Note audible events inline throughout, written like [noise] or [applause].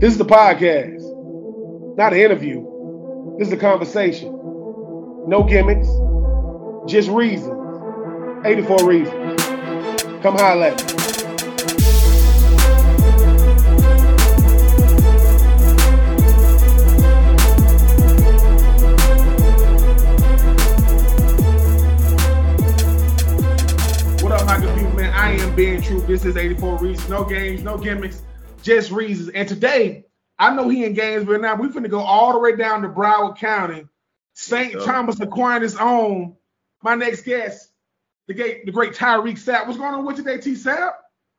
This is the podcast, not an interview. This is a conversation. No gimmicks, just reasons. 84 reasons. Come holler at me. What up, my good people, man? I am being true. This is 84 Reasons. No games, no gimmicks, just reasons. And today, I know he in Gainesville now. We're finna go all the way down to Broward County, St. Thomas Aquinas own. My next guest, the great, the great Tyreak Sapp. What's going on with you today, T Sapp?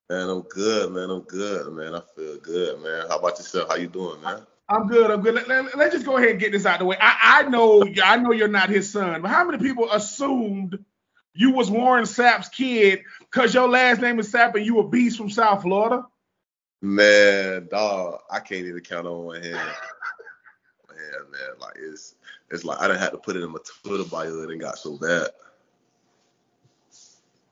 Man, I'm good, man. I'm good, man. I feel good, man. How about yourself? How you doing, man? I'm good. I'm good. Let, let, let's just go ahead and get this out of the way. I, I know I know you're not his son, but how many people assumed you was Warren Sapp's kid because your last name is Sapp and you a beast from South Florida? Man, dog, I can't even count on one hand. Man, man, like it's it's like I didn't have to put it in my Twitter bio. It done got so bad.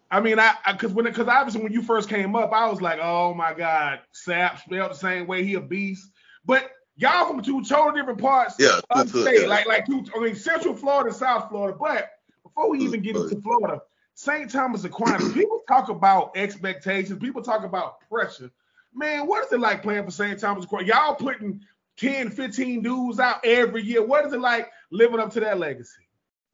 I mean, I because when because obviously when you first came up, I was like, oh my God, Sapp spelled the same way, he a beast. But y'all from two totally different parts Yeah, of the state, yeah. like like two, I mean Central Florida, and South Florida. But before we even get into Florida, St. Thomas Aquinas, people talk about expectations, people talk about pressure. Man, what is it like playing for St. Thomas Aquinas? Y'all putting 10, 15 dudes out every year. What is it like living up to that legacy?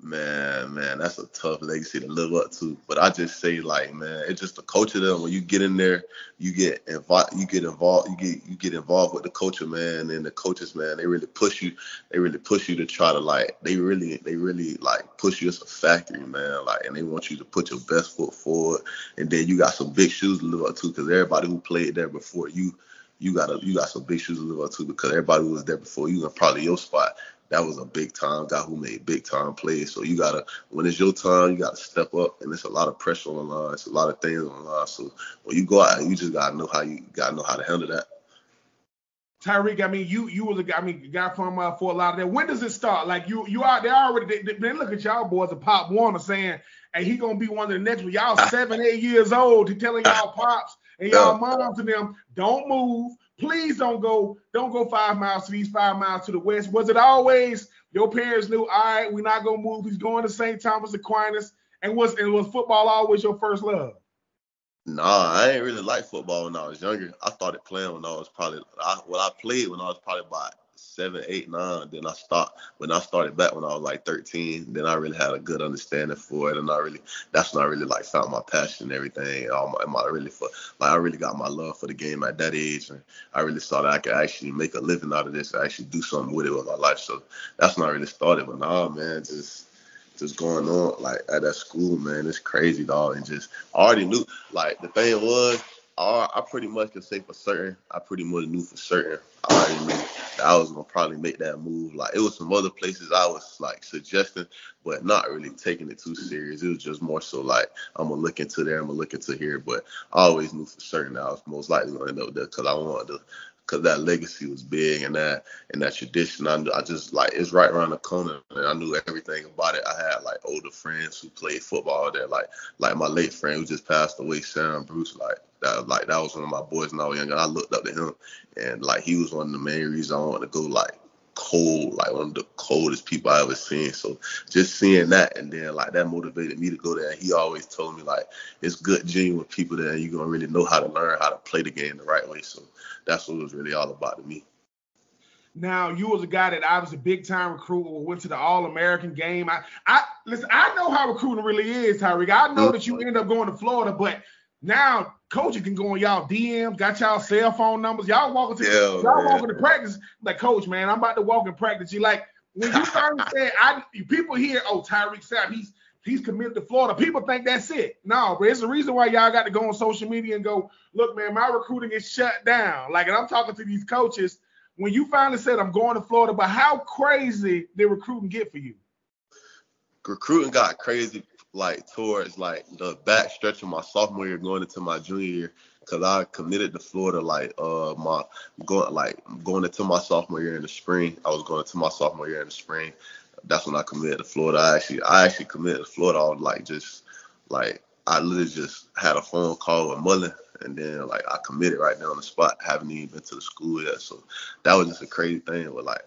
Man, man, that's a tough legacy to live up to. But I just say, like, man, it's just the culture there. When you get in there, you get involved, you get involved, you get you get involved with the culture, man, and the coaches, man, they really push you. They really push you to try to like, they really, they really like push you as a factory, man. Like, and they want you to put your best foot forward. And then you got some big shoes to live up to, because everybody who played there before you, you got a, you got some big shoes to live up to, because everybody was there before you, and probably your spot that was a big time guy who made big time plays. So you gotta when it's your time, you gotta step up and it's a lot of pressure on the line. It's a lot of things on the line. So when you go out, you just gotta know how you gotta know how to handle that. Tyreak, I mean, you you was a guy, I mean, a guy from uh, of that. When does it start? Like you you out there already. They, they, look at y'all boys. A Pop Warner saying, "Hey, he gonna be one of the next." one. Y'all [laughs] seven, eight years old. He telling y'all pops and y'all moms and them, don't move. Please don't go. Don't go five miles to east, five miles to the west. Was it always your parents knew? All right, we're not gonna move. He's going to St. Thomas Aquinas. And was and was football always your first love? Nah, I ain't really like football when I was younger. I started playing when I was probably I, well, I played when I was probably about seven, eight, nine. Then I stopped when I started back when I was like 13. Then I really had a good understanding for it, and I really that's when I really like found my passion and everything. All my, my really for like I really got my love for the game at that age, and I really saw that I could actually make a living out of this, and actually do something with it with my life. So that's when I really started. But nah, man, just just going on like at that school, man, it's crazy, dog. And just I already knew. Like the thing was, I, I pretty much can say for certain. I pretty much knew for certain. I already knew that I was gonna probably make that move. Like it was some other places I was like suggesting, but not really taking it too serious. It was just more so like I'm gonna look into there. I'm gonna look into here. But I always knew for certain I was most likely gonna end up there because I wanted to. Cause that legacy was big and that and that tradition, I, I just like it's right around the corner, and I knew everything about it. I had like older friends who played football there, like like my late friend who just passed away, Sam Bruce. Like that, like that was one of my boys when I was younger. I looked up to him, and like he was one of the main reasons I wanted to go like cold, like one of the coldest people I ever seen. So just seeing that, and then like that motivated me to go there. And he always told me like it's good genuine people there, you're gonna really know how to learn how to play the game the right way. So that's what it was really all about to me. Now you was a guy that I was a big time recruit. Went to the All American game. I, I listen. I know how recruiting really is, Tyreak. I know mm-hmm. that you ended up going to Florida, but now coach can go on y'all DMs, got y'all cell phone numbers. Y'all walking to Yeah, y'all man. walking to practice. Like coach, man, I'm about to walk in practice. You like when you first said, I people hear, oh Tyreak Sapp, he's he's committed to Florida. People think that's it. No, but it's the reason why y'all got to go on social media and go, look, man, my recruiting is shut down. Like, and I'm talking to these coaches. When you finally said I'm going to Florida, but how crazy did recruiting get for you? recruiting got crazy like towards like the back stretch of my sophomore year going into my junior year because I committed to Florida like uh my going like going into my sophomore year in the spring. I was going to my sophomore year in the spring. That's when I committed to Florida. I actually I actually committed to Florida. I was like just like I literally just had a phone call with Mullen and then like I committed right there on the spot. Haven't even been to the school yet, so that was just a crazy thing. But like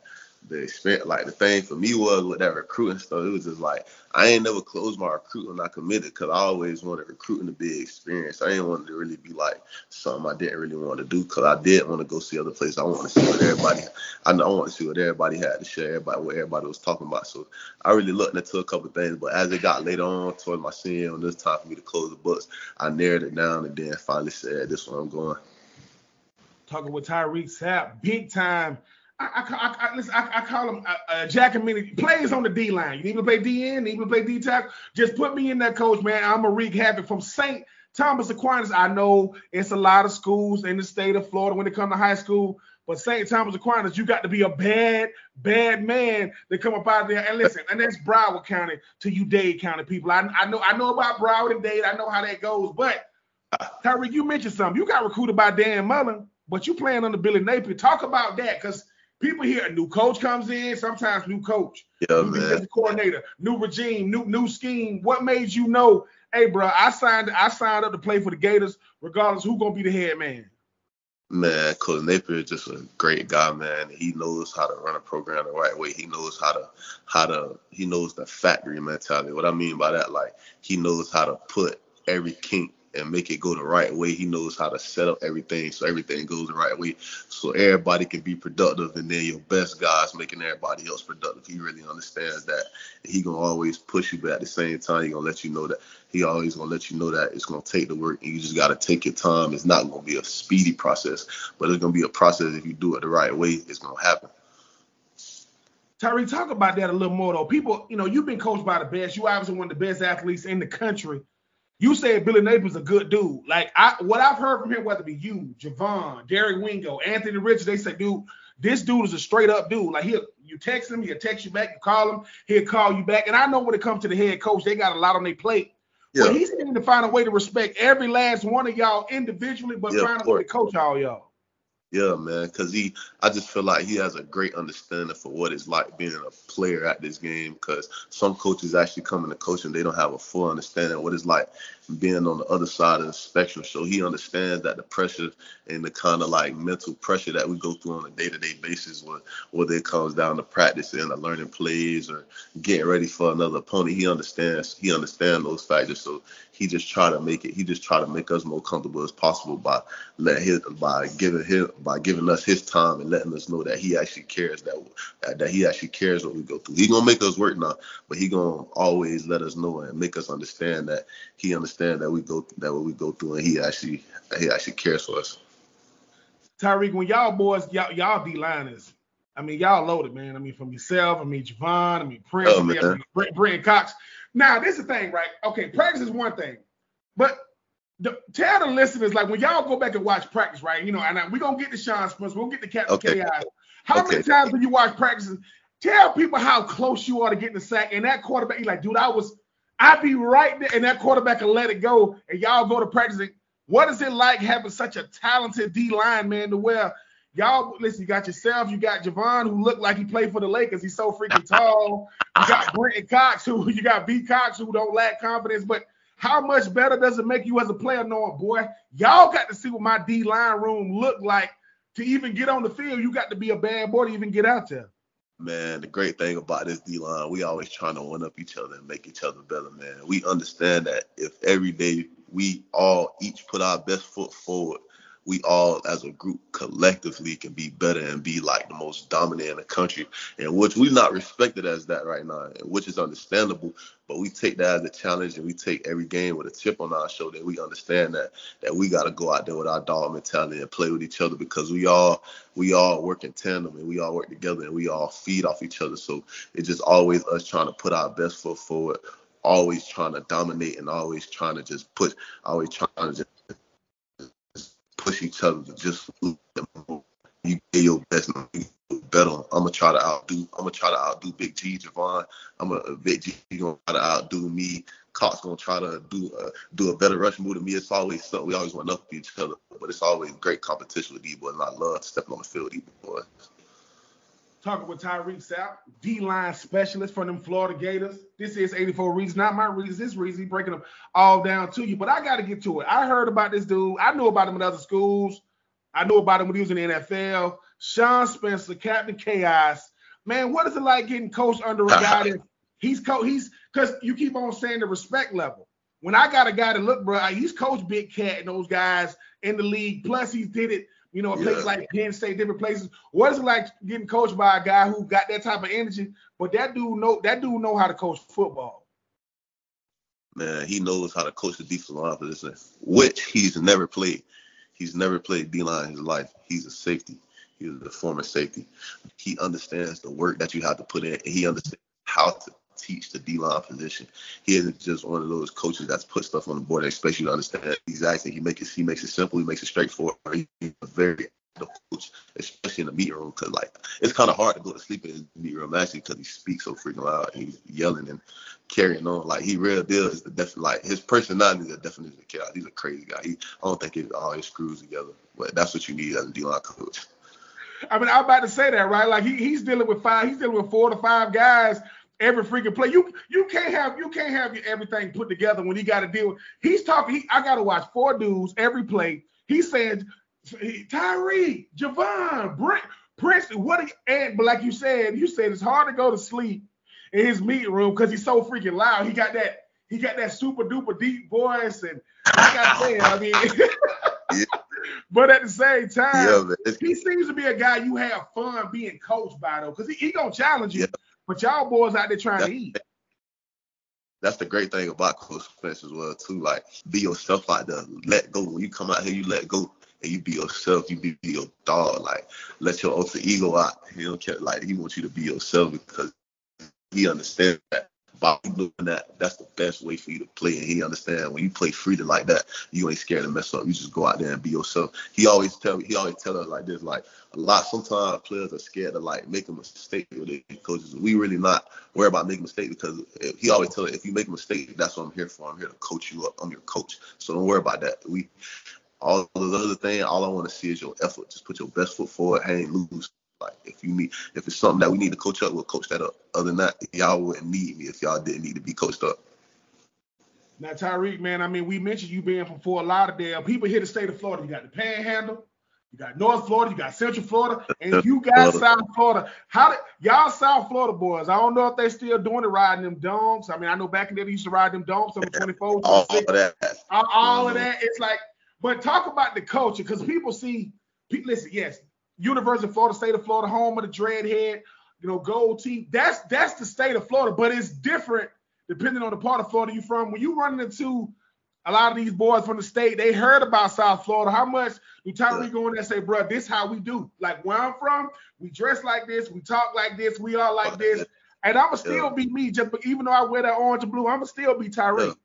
the experience, like the thing for me was with that recruiting stuff. It was just like I ain't never closed my recruit when I committed because I always wanted recruiting to be experience. I didn't want to really be like something I didn't really want to do because I did want to go see other places. I want to see what everybody. I know I want to see what everybody had to share, everybody what everybody was talking about. So I really looked into a couple things, but as it got later on towards my senior, when it was time for me to close the books, I narrowed it down and then finally said, "This is where I'm going." Talking with Tyreak Sapp, big time I, I, I, listen, I, I call him uh, uh, Jack and Minnie. Plays on the D line. You need to play DN, you need to play D tackle. Just put me in that coach, man. I'm a wreak havoc from St. Thomas Aquinas. I know it's a lot of schools in the state of Florida when it comes to high school, but St. Thomas Aquinas, you got to be a bad, bad man to come up out of there. And listen, and that's Broward County to you Dade County people. I, I know I know about Broward and Dade. I know how that goes. But Tyreak, you mentioned something. You got recruited by Dan Mullen, but you playing under Billy Napier. Talk about that, because – people hear a new coach comes in, sometimes new coach, yeah, new defensive coordinator, new regime, new new scheme. What made you know, hey, bro, I signed I signed up to play for the Gators, regardless who gonna be the head man. Man, Coach Napier is just a great guy, man. He knows how to run a program the right way. He knows how to how to he knows the factory mentality. What I mean by that, like he knows how to put every kink and make it go the right way. He knows how to set up everything so everything goes the right way, so everybody can be productive, and then your best guys making everybody else productive. He really understands that. He gonna always push you, but at the same time, he gonna let you know that he always gonna let you know that it's gonna take the work, and you just gotta take your time. It's not gonna be a speedy process, but it's gonna be a process. If you do it the right way, it's gonna happen. Tyree, talk about that a little more though. People, you know, you've been coached by the best. You obviously one of the best athletes in the country you said Billy Napier's a good dude. Like I, what I've heard from him, whether it be you, Gervon, Derek Wingo, Anthony Richards, they say, dude, this dude is a straight up dude. Like he'll you text him, he'll text you back, you call him, he'll call you back. And I know when it comes to the head coach, they got a lot on their plate. Yeah. But he's going to find a way to respect every last one of y'all individually, but yeah, find to coach all y'all. Yeah, man, because he, I just feel like he has a great understanding for what it's like being a player at this game. Because some coaches actually come into coaching, they don't have a full understanding of what it's like being on the other side of the spectrum. So he understands that the pressure and the kind of like mental pressure that we go through on a day-to-day basis, whether it comes down to practicing or learning plays or getting ready for another opponent, he understands. He understands those factors. So he just try to make it. He just try to make us more comfortable as possible by let his by giving him by giving us his time and letting us know that he actually cares that that he actually cares what we go through. He gonna make us work now, but he gonna always let us know and make us understand that he understand that we go that what we go through and he actually he actually cares for us. Tyreak, when y'all boys y'all y'all D liners, I mean y'all loaded, man. I mean from yourself, I mean Gervon, I mean Prince, oh, I mean, I Brent, Brent Cox. Now, this is the thing, right? Okay, practice is one thing, but the, tell the listeners, like when y'all go back and watch practice, right? You know, and we're gonna get to Sean Spencer, we'll get to Captain okay. KI. How okay. many times when you watch practices, tell people how close you are to getting the sack, and that quarterback, you like, dude, I was, I'd be right there, and that quarterback can let it go, and y'all go to practice. What is it like having such a talented D line, man, to where y'all listen, you got yourself, you got Gervon who looked like he played for the Lakers. He's so freaking tall. You got [laughs] Brenton Cox who you got B Cox who don't lack confidence. But how much better does it make you as a player knowing, boy, y'all got to see what my D line room looked like to even get on the field. You got to be a bad boy to even get out there. Man, the great thing about this D line, we always trying to one up each other and make each other better, man. We understand that if every day we all each put our best foot forward we all as a group collectively can be better and be like the most dominant in the country, and which we not respected as that right now, and which is understandable. But we take that as a challenge, and we take every game with a chip on our shoulder. That we understand that that we got to go out there with our dog mentality and play with each other because we all we all work in tandem and we all work together and we all feed off each other. So it's just always us trying to put our best foot forward always trying to dominate and always trying to just put, always trying to just push each other to just you get your best better. I'm gonna try to outdo. I'm gonna try to outdo Big G, Gervon. I'm gonna Big G gonna try to outdo me. Cox gonna try to do uh, do a better rush move than me. It's always something we always want up each other, but it's always great competition with D boys, and I love stepping on the field with D boys. Talking with Tyreak Sapp, D-line specialist for them Florida Gators. This is 84 Reasons, not my reasons. This reason he breaking them all down to you. But I got to get to it. I heard about this dude. I knew about him in other schools. I knew about him when he was in the NFL. Sean Spencer, Captain Chaos. Man, what is it like getting coached under a guy that [laughs] he's co- he's because you keep on saying the respect level. When I got a guy to look, bro, he's coached Big Cat and those guys in the league. Plus, he did it you know, a place like Penn State, different places. What is it like getting coached by a guy who got that type of energy? But that dude know that dude know how to coach football. Man, he knows how to coach the defensive line position, which he's never played. He's never played D line in his life. He's a safety. He's a former safety. He understands the work that you have to put in. And he understands how to teach the D line position. He isn't just one of those coaches that's put stuff on the board and expects you to understand exactly. He makes it he makes it simple. He makes it straightforward. He's a very coach, especially in the meeting room, because like it's kind of hard to go to sleep in the meeting room actually because he speaks so freaking loud and he's yelling and carrying on. Like he real deal is the definite like his personality is the definition of chaos. He's a crazy guy. He I don't think it all his screws together, but that's what you need as a D line coach. I mean, I'm about to say that, right? Like he, he's dealing with five, he's dealing with four to five guys every freaking play. You you can't have you can't have your everything put together when he got to deal with. He's talking. He, I got to watch four dudes every play. He's saying Tyree, Gervon, Brent, Prince. What? He, and but like you said, you said it's hard to go to sleep in his meeting room because he's so freaking loud. He got that. He got that super duper deep voice, and like I said, I mean. [laughs] yeah. But at the same time, yeah, he seems to be a guy you have fun being coached by though, because he, he gonna challenge you. Yeah. But y'all boys out there trying that's, to eat. That's the great thing about Coach Spence as well too. Like be yourself out there. Let go. When you come out here, you let go and you be yourself. You be, be your dog. Like let your alter ego out. He don't care. Like he wants you to be yourself because he understands that that, that's the best way for you to play. And he understand when you play freedom like that, you ain't scared to mess up. You just go out there and be yourself. He always tell he always tell us like this, like a lot. Sometimes players are scared to like make a mistake with it coaches. We really not worry about making a mistake because he always tell us if you make a mistake, that's what I'm here for. I'm here to coach you up. I'm your coach. So don't worry about that. We all the other thing, all I want to see is your effort. Just put your best foot forward, hang loose. Like if you need, if it's something that we need to coach up, we'll coach that up. Other than that, y'all wouldn't need me if y'all didn't need to be coached up. Now Tyreak, man, I mean, we mentioned you being from Fort Lauderdale. People here the state of Florida. You got the Panhandle, you got North Florida, you got Central Florida, and you [laughs] got South Florida. How did y'all South Florida boys? I don't know if they still doing it riding them donks. I mean, I know back in the day they used to ride them donks on the [laughs] 24. all of that. All, all mm-hmm. of that. It's like, but talk about the culture because people see. people, Listen, yes, University of Florida, state of Florida, home of the dreadhead, you know, gold team. That's that's the state of Florida, but it's different depending on the part of Florida you're from. When you run into a lot of these boys from the state, they heard about South Florida. How much do Tyree go in there and say, bro, this how we do? Like where I'm from, we dress like this, we talk like this, we are like this. And I'ma still be me, just even though I wear that orange and blue, I'ma still be Tyree. So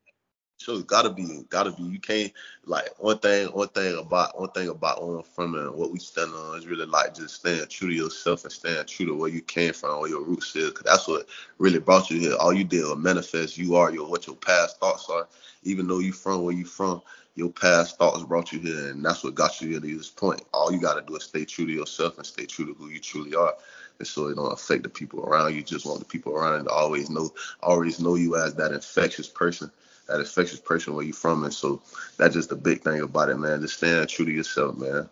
it's gotta be, gotta be. You can't like one thing, one thing about one thing about I'm from and what we stand on is really like just staying true to yourself and staying true to where you came from, where your roots is. Cause that's what really brought you here. All you did was manifest. You are your what your past thoughts are. Even though you from where you from, your past thoughts brought you here, and that's what got you here to this point. All you gotta do is stay true to yourself and stay true to who you truly are. And so it don't affect the people around you. Just want the people around you to always know, always know you as that infectious person that infectious person where you from. And so that's just the big thing about it, man. Just staying true to yourself, man.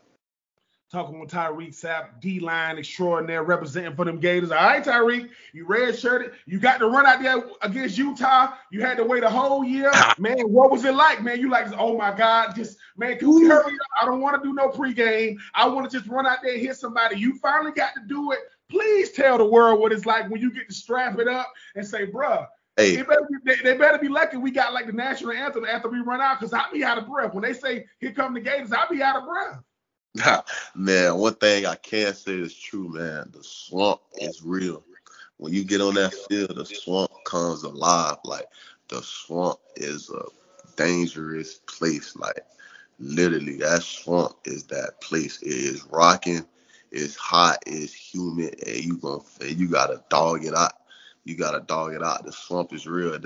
Talking with Tyreak Sapp, D line extraordinaire, representing for them Gators. All right, Tyreak, you red shirted. You got to run out there against Utah. You had to wait a whole year. [laughs] Man, what was it like, man? You like, oh my God, just man, can we hurry up? I don't want to do no pregame. I want to just run out there and hit somebody. You finally got to do it. Please tell the world what it's like when you get to strap it up and say, bruh, Hey. They better, be, they, they, better be lucky we got like the national anthem after we run out because I'll be out of breath. When they say, here come the Gators, I'll be out of breath. [laughs] man, one thing I can say is true, man. The swamp is real. When you get on that field, the swamp comes alive. Like the swamp is a dangerous place. Like literally, that swamp is that place. It is rocking, it's hot, it's humid, and you going and you gotta dog it out you gotta dog it out. The slump is real,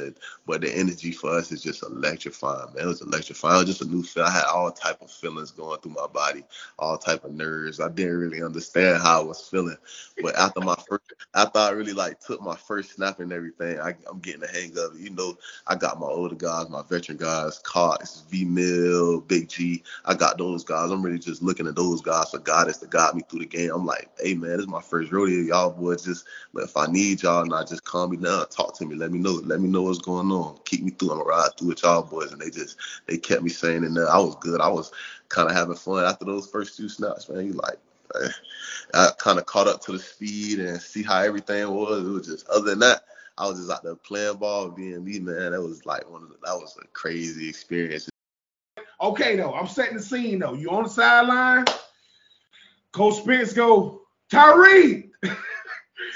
but the energy for us is just electrifying, man. It was electrifying. It was just a new feel. I had all type of feelings going through my body, all type of nerves. I didn't really understand how I was feeling, but after my first, after I really like took my first snap and everything, I, am getting the hang of it. You know, I got my older guys, my veteran guys, Cox, V Mill, Big G. I got those guys. I'm really just looking at those guys for guidance to guide me through the game. I'm like, hey man, this is my first rodeo. Y'all boys just if I need y'all, not just calm me down, talk to me, let me know, let me know what's going on, keep me through. I'm gonna ride through with y'all boys, and they just they kept me saying and I was good. I was kind of having fun after those first two snaps, man. You like. I kind of caught up to the speed and see how everything was. It was just other than that, I was just out there playing ball, being me, man. That was like one of the, that was a crazy experience. Okay, though, I'm setting the scene though. You on the sideline? Coach Spence go, Tyree. [laughs]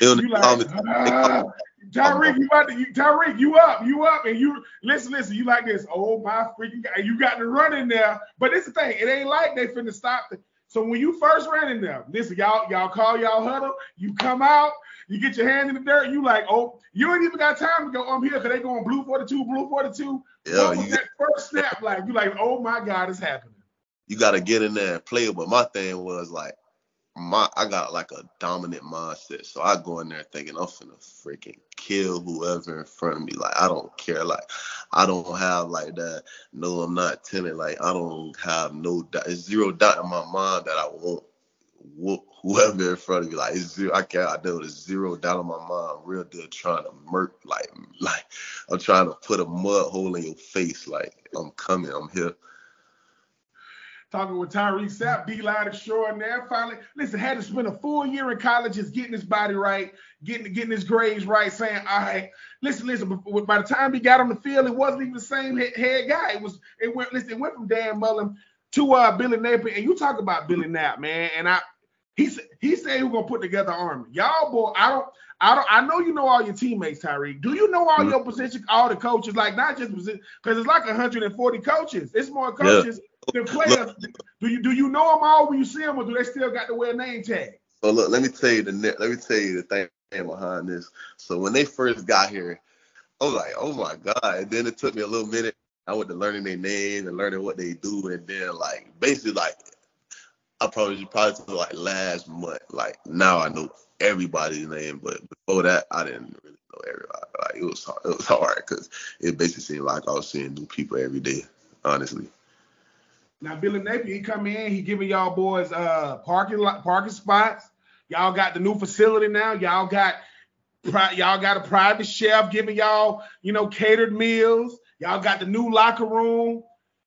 you like, uh, Tyreak, you about to, you, Tyreak, you up, you up, and you listen, listen, you like this. Oh my freaking God, you got to run in there. But it's the thing, it ain't like they finna stop. The, so when you first ran in there, listen, y'all, y'all call y'all huddle, you come out, you get your hand in the dirt, you like, oh, you ain't even got time to go I'm here because they going blue 42, blue 42. Yeah, you, that first snap like? You like, oh my God, it's happening. You got to get in there and play. But my thing was like, my I got like a dominant mindset. So I go in there thinking I'm finna freaking kill whoever in front of me. Like I don't care. Like I don't have like that. No, I'm not timid. Like I don't have no doubt. Zero doubt in my mind that I won't whoop whoever in front of me. Like it's zero. I can't. I know there's zero doubt in my mind. Real good trying to murk. Like [laughs] like I'm trying to put a mud hole in your face. Like I'm coming. I'm here talking with Tyreak Sapp, D line extraordinaire. Finally, listen, had to spend a full year in college just getting his body right, getting getting his grades right, saying, all right, listen, listen. By the time he got on the field, it wasn't even the same head guy. It was it went listen, it went from Dan Mullen to uh, Billy Napier, and you talk about Billy Knapp, man, and I. He, said he said he was gonna put together army. Y'all boy, I don't I don't I know you know all your teammates, Tyreak. Do you know all mm-hmm. your position, all the coaches, like not just because it's like 140 coaches. It's more coaches yeah the players, do you do you know them all when you see them, or do they still got to wear name tag? So look, let me tell you the let me tell you the thing behind this. So when they first got here, I was like, oh my god. And then it took me a little minute. I went to learning their name and learning what they do, and then like basically like I probably probably to like last month. Like now I know everybody's name, but before that I didn't really know everybody. Like it was hard, it was hard because it basically seemed like I was seeing new people every day, honestly. Now Billy Napier, he come in, he giving y'all boys uh parking lot parking spots. Y'all got the new facility now. Y'all got y'all got a private chef giving y'all, you know, catered meals. Y'all got the new locker room.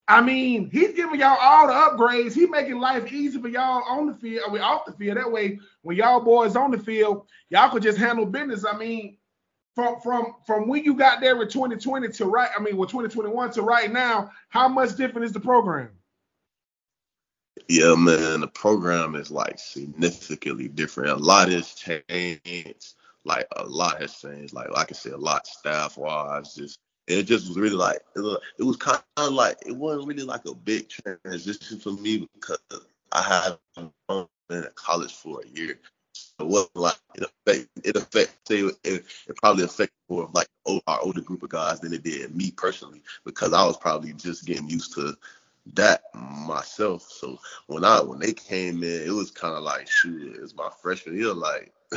I mean, he's giving y'all all the upgrades. He's making life easy for y'all on the field, I mean, off the field. That way, when y'all boys on the field, y'all could just handle business. I mean, from from from when you got there in 2020 to right, I mean, with 2021 to right now, how much different is the program? Yeah, man, the program is like significantly different. A lot has changed. Like a lot has changed. Like like I said, a lot staff wise. Just it just was really like it was, kind of like it wasn't really like a big transition for me because I had been at college for a year. So it wasn't like it affect it affected it, it probably affected more of like our older group of guys than it did me personally because I was probably just getting used to that myself. So when I when they came in, it was kind of like shoot, it's my freshman year. Like [laughs]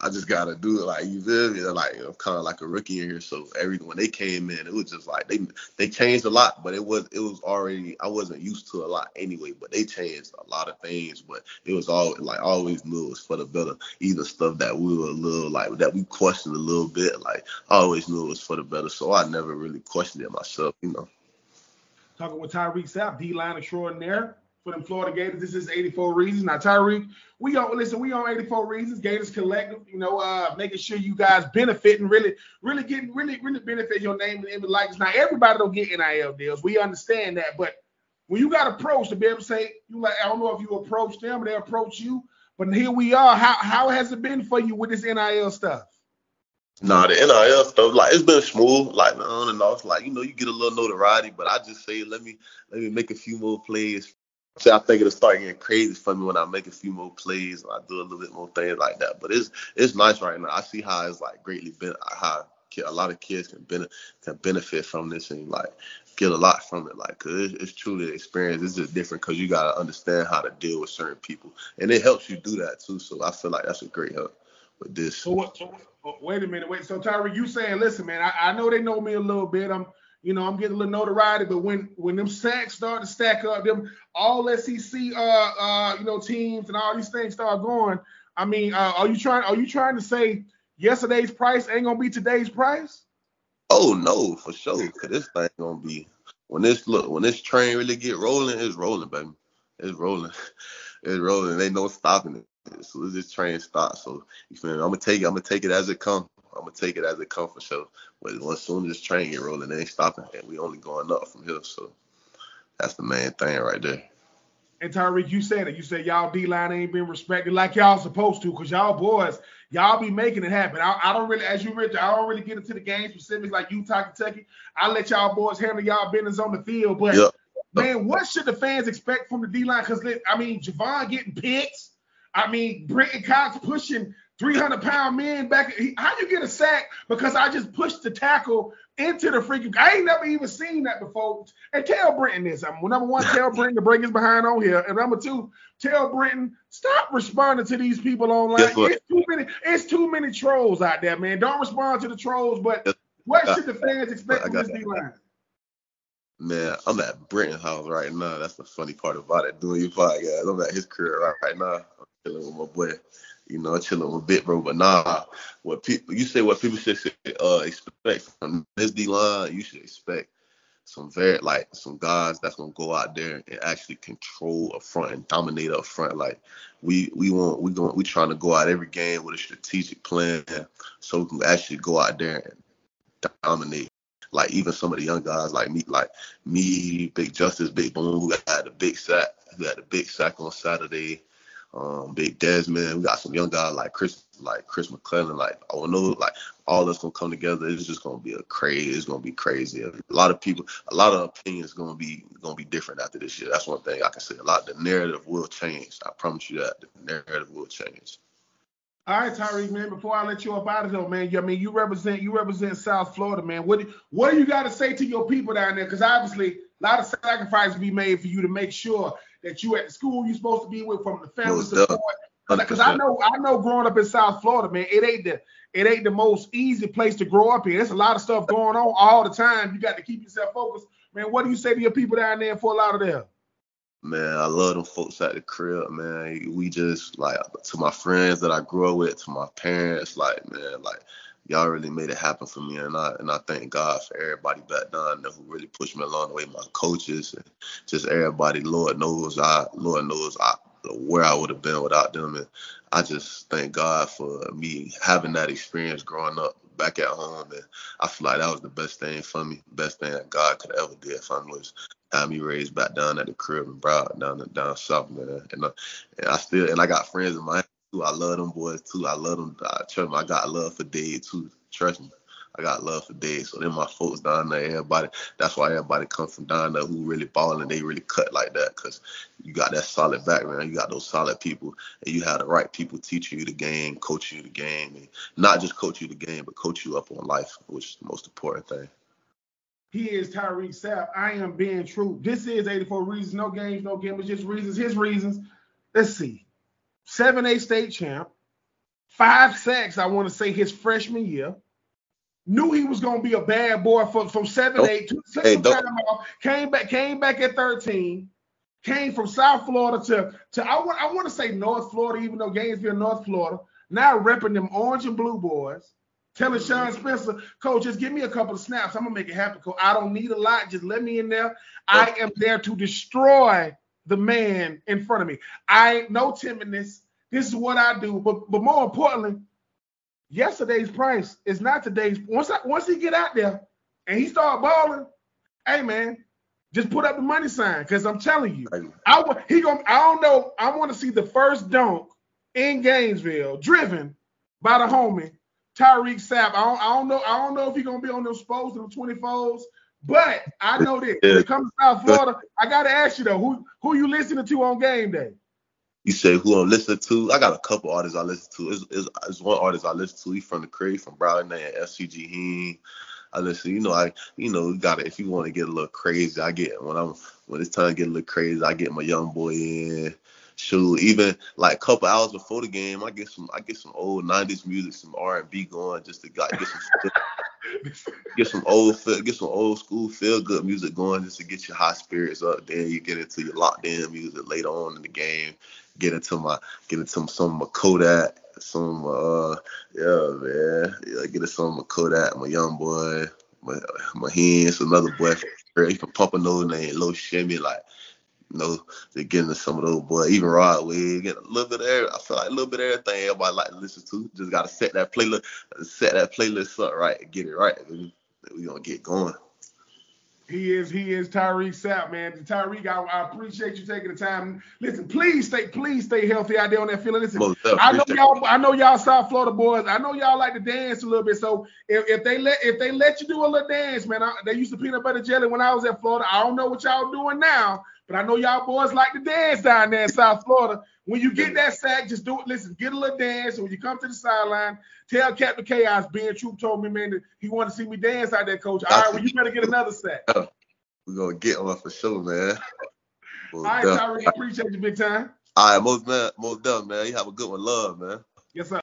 I just gotta do it. Like you feel me? Like I'm kind of like a rookie in here. So every when they came in, it was just like they they changed a lot, but it was it was already I wasn't used to a lot anyway. But they changed a lot of things. But it was all like always knew it was for the better. Either stuff that we were a little like that we questioned a little bit. Like I always knew it was for the better. So I never really questioned it myself. You know talking with Tyreak Sapp, D line extraordinaire for them Florida Gators. This is 84 Reasons. Now, Tyreak, we on listen, we on 84 Reasons, Gators Collective, you know, uh, making sure you guys benefit and really, really getting really, really benefit your name and image likes. Now, everybody don't get NIL deals. We understand that, but when you got approached to be able to say, you like, I don't know if you approach them or they approach you, but here we are. How how has it been for you with this NIL stuff? Nah, the NIL stuff, like it's been smooth, like on and off. Like, you know, you get a little notoriety, but I just say let me let me make a few more plays say I think it'll start getting crazy for me when I make a few more plays and I do a little bit more things like that. But it's it's nice right now. I see how it's like greatly been how a lot of kids can benefit can benefit from this and like get a lot from it. Like, cause it's, it's truly an experience. It's just different because you gotta understand how to deal with certain people, and it helps you do that too. So I feel like that's a great help with this. So what? So, wait a minute. Wait. So Tyree, you saying, listen, man, I, I know they know me a little bit. I'm you know, I'm getting a little notoriety, but when when them sacks start to stack up, them all SEC uh uh you know teams and all these things start going. I mean, uh, are you trying are you trying to say yesterday's price ain't gonna be today's price? Oh no, for sure. Cause this thing gonna be when this look when this train really get rolling, it's rolling, baby. It's rolling. [laughs] It's rolling. Ain't no stopping it. As soon as this train starts, so you feel me? I'm gonna take it. I'm gonna take it as it comes. I'm gonna take it as it comes for sure. But as soon as this train get rolling, they ain't stopping, and we only going up from here. So that's the main thing right there. And Tyreak, you said it. You said y'all D line ain't been respected like y'all supposed to, cause y'all boys, y'all be making it happen. I, I don't really, as you mentioned, I don't really get into the game specifics like Utah, Kentucky. I let y'all boys handle y'all business on the field. But yep. man, what should the fans expect from the D line? Cause I mean, Gervon getting picks. I mean, Brenton Cox pushing 300 pound men back. How you get a sack? Because I just pushed the tackle into the freaking. I ain't never even seen that before. And tell Brenton this. I'm number one, [laughs] tell Brenton to bring his behind on here. And number two, tell Brenton stop responding to these people online. It's too many. It's too many trolls out there, man. Don't respond to the trolls. But what should the fans expect from this D line? Man, I'm at Brenton's house right now. That's the funny part about it. Doing your podcast, I'm at his career right, right now. I'm chilling with my boy you know, chilling with bit, bro. But nah, what people you say what people should uh, expect from this D line, you should expect some very like some guys that's gonna go out there and actually control a front and dominate up front. Like we we want we going we trying to go out every game with a strategic plan so we can actually go out there and dominate. Like even some of the young guys like me, like me, Big Justice, Big Boom, who had a big sack, who had a big sack on Saturday um, Big Desmond. We got some young guys like Chris, like Chris McClellan, like oh no, like all that's gonna come together. It's just gonna be a crazy. It's gonna be crazy. A lot of people, a lot of opinions gonna be gonna be different after this year. That's one thing I can say. A lot. The narrative will change. I promise you that. The narrative will change. All right, Tyreak, man. Before I let you up out of here, man. I mean, you represent you represent South Florida, man. What what do you got to say to your people down there? Because obviously, a lot of sacrifices be made for you to make sure that you at the school you're supposed to be with, from the family support. Because I know I know growing up in South Florida, man, it ain't the it ain't the most easy place to grow up in. There's a lot of stuff going on all the time. You got to keep yourself focused. Man, what do you say to your people down there for a lot of them? Man, I love them folks at the crib, man. We just like to my friends that I grew up with, to my parents, like man, like y'all really made it happen for me, and I and I thank God for everybody back down there who really pushed me along the way. My coaches and just everybody. Lord knows I, Lord knows I where I would have been without them, and I just thank God for me having that experience growing up back at home, and I feel like that was the best thing for me, best thing that God could ever did for me was have me raised back down at the crib and Broward down down south, man. And, uh, and I still and I got friends in my too. I love them boys too. I love them. I, trust me, I got love for Dade too. Trust me. I got love for Dade. So then my folks down there, everybody. That's why everybody come from down there uh, who really balling. They really cut like that because you got that solid background. You got those solid people, and you have the right people teaching you the game, coaching you the game, and not just coach you the game, but coach you up on life, which is the most important thing. He is Tyreak Sapp. I am being true. This is 84 reasons, no games, no gambles, just reasons. His reasons. Let's see. 7A state champ, five sacks, I want to say, his freshman year. Knew he was gonna be a bad boy from from seven eight to took hey, some time off. Came back, came back at 13. Came from South Florida to to I want I want to say North Florida, even though Gainesville, North Florida. Now repping them orange and blue boys. Telling Sean Spencer, coach, just give me a couple of snaps. I'm gonna make it happen. Coach. I don't need a lot. Just let me in there. I am there to destroy the man in front of me. I ain't no timidness. This is what I do. But but more importantly, yesterday's price is not today's. Once I, once he get out there and he start balling, hey man, just put up the money sign because I'm telling you, I he going I don't know. I want to see the first dunk in Gainesville driven by the homie Tyreak Sapp. I don't, I don't know. I don't know if he's gonna be on those spokes and the 24s, But I know this. When it comes to South Florida, I gotta ask you though, who who you listening to on game day? You say who I'm listening to? I got a couple artists I listen to. It's, it's, it's one artist I listen to. He's from the crate from Broward and SCG Heen. I listen, you know, I you know, you gotta if you want to get a little crazy, I get when I'm when it's time to get a little crazy, I get my young boy in. Shoot, even like a couple hours before the game, I get some I get some old '90s music, some R&B going, just to get some [laughs] get some old get some old school feel good music going, just to get your high spirits up. Then you get into your locked in music later on in the game. Get into my get into some of my Kodak, some uh yeah man, yeah, get into some of my Kodak, my young boy, my my hands, another boy from a Nose name, Low Shimmy, like you know, to get into some of those boys, even Rod we get a little bit of every, I feel like a little bit of everything everybody like to listen to. Just gotta set that playlist, set that playlist up right, get it right. We, gonna get going. He is, he is Tyreak Sapp, man. Tyreak, I, I, appreciate you taking the time. Listen, please stay, please stay healthy out there on that field. Listen, I know y'all, I know y'all South Florida boys. I know y'all like to dance a little bit. So if, if they let, if they let you do a little dance, man, I, they used to peanut butter jelly when I was at Florida. I don't know what y'all doing now, but I know y'all boys like to dance down there in South Florida. When you get that sack, just do it. Listen, get a little dance. when you come to the sideline, tell Captain Chaos, Ben Troupe told me, man, that he wanted to see me dance out there, coach. All right, well, you better get another sack. [laughs] We're gonna get one for sure, man. All right, Tyreak, appreciate you big time. All right, most man, most done, man. You have a good one, love, man. Yes, sir.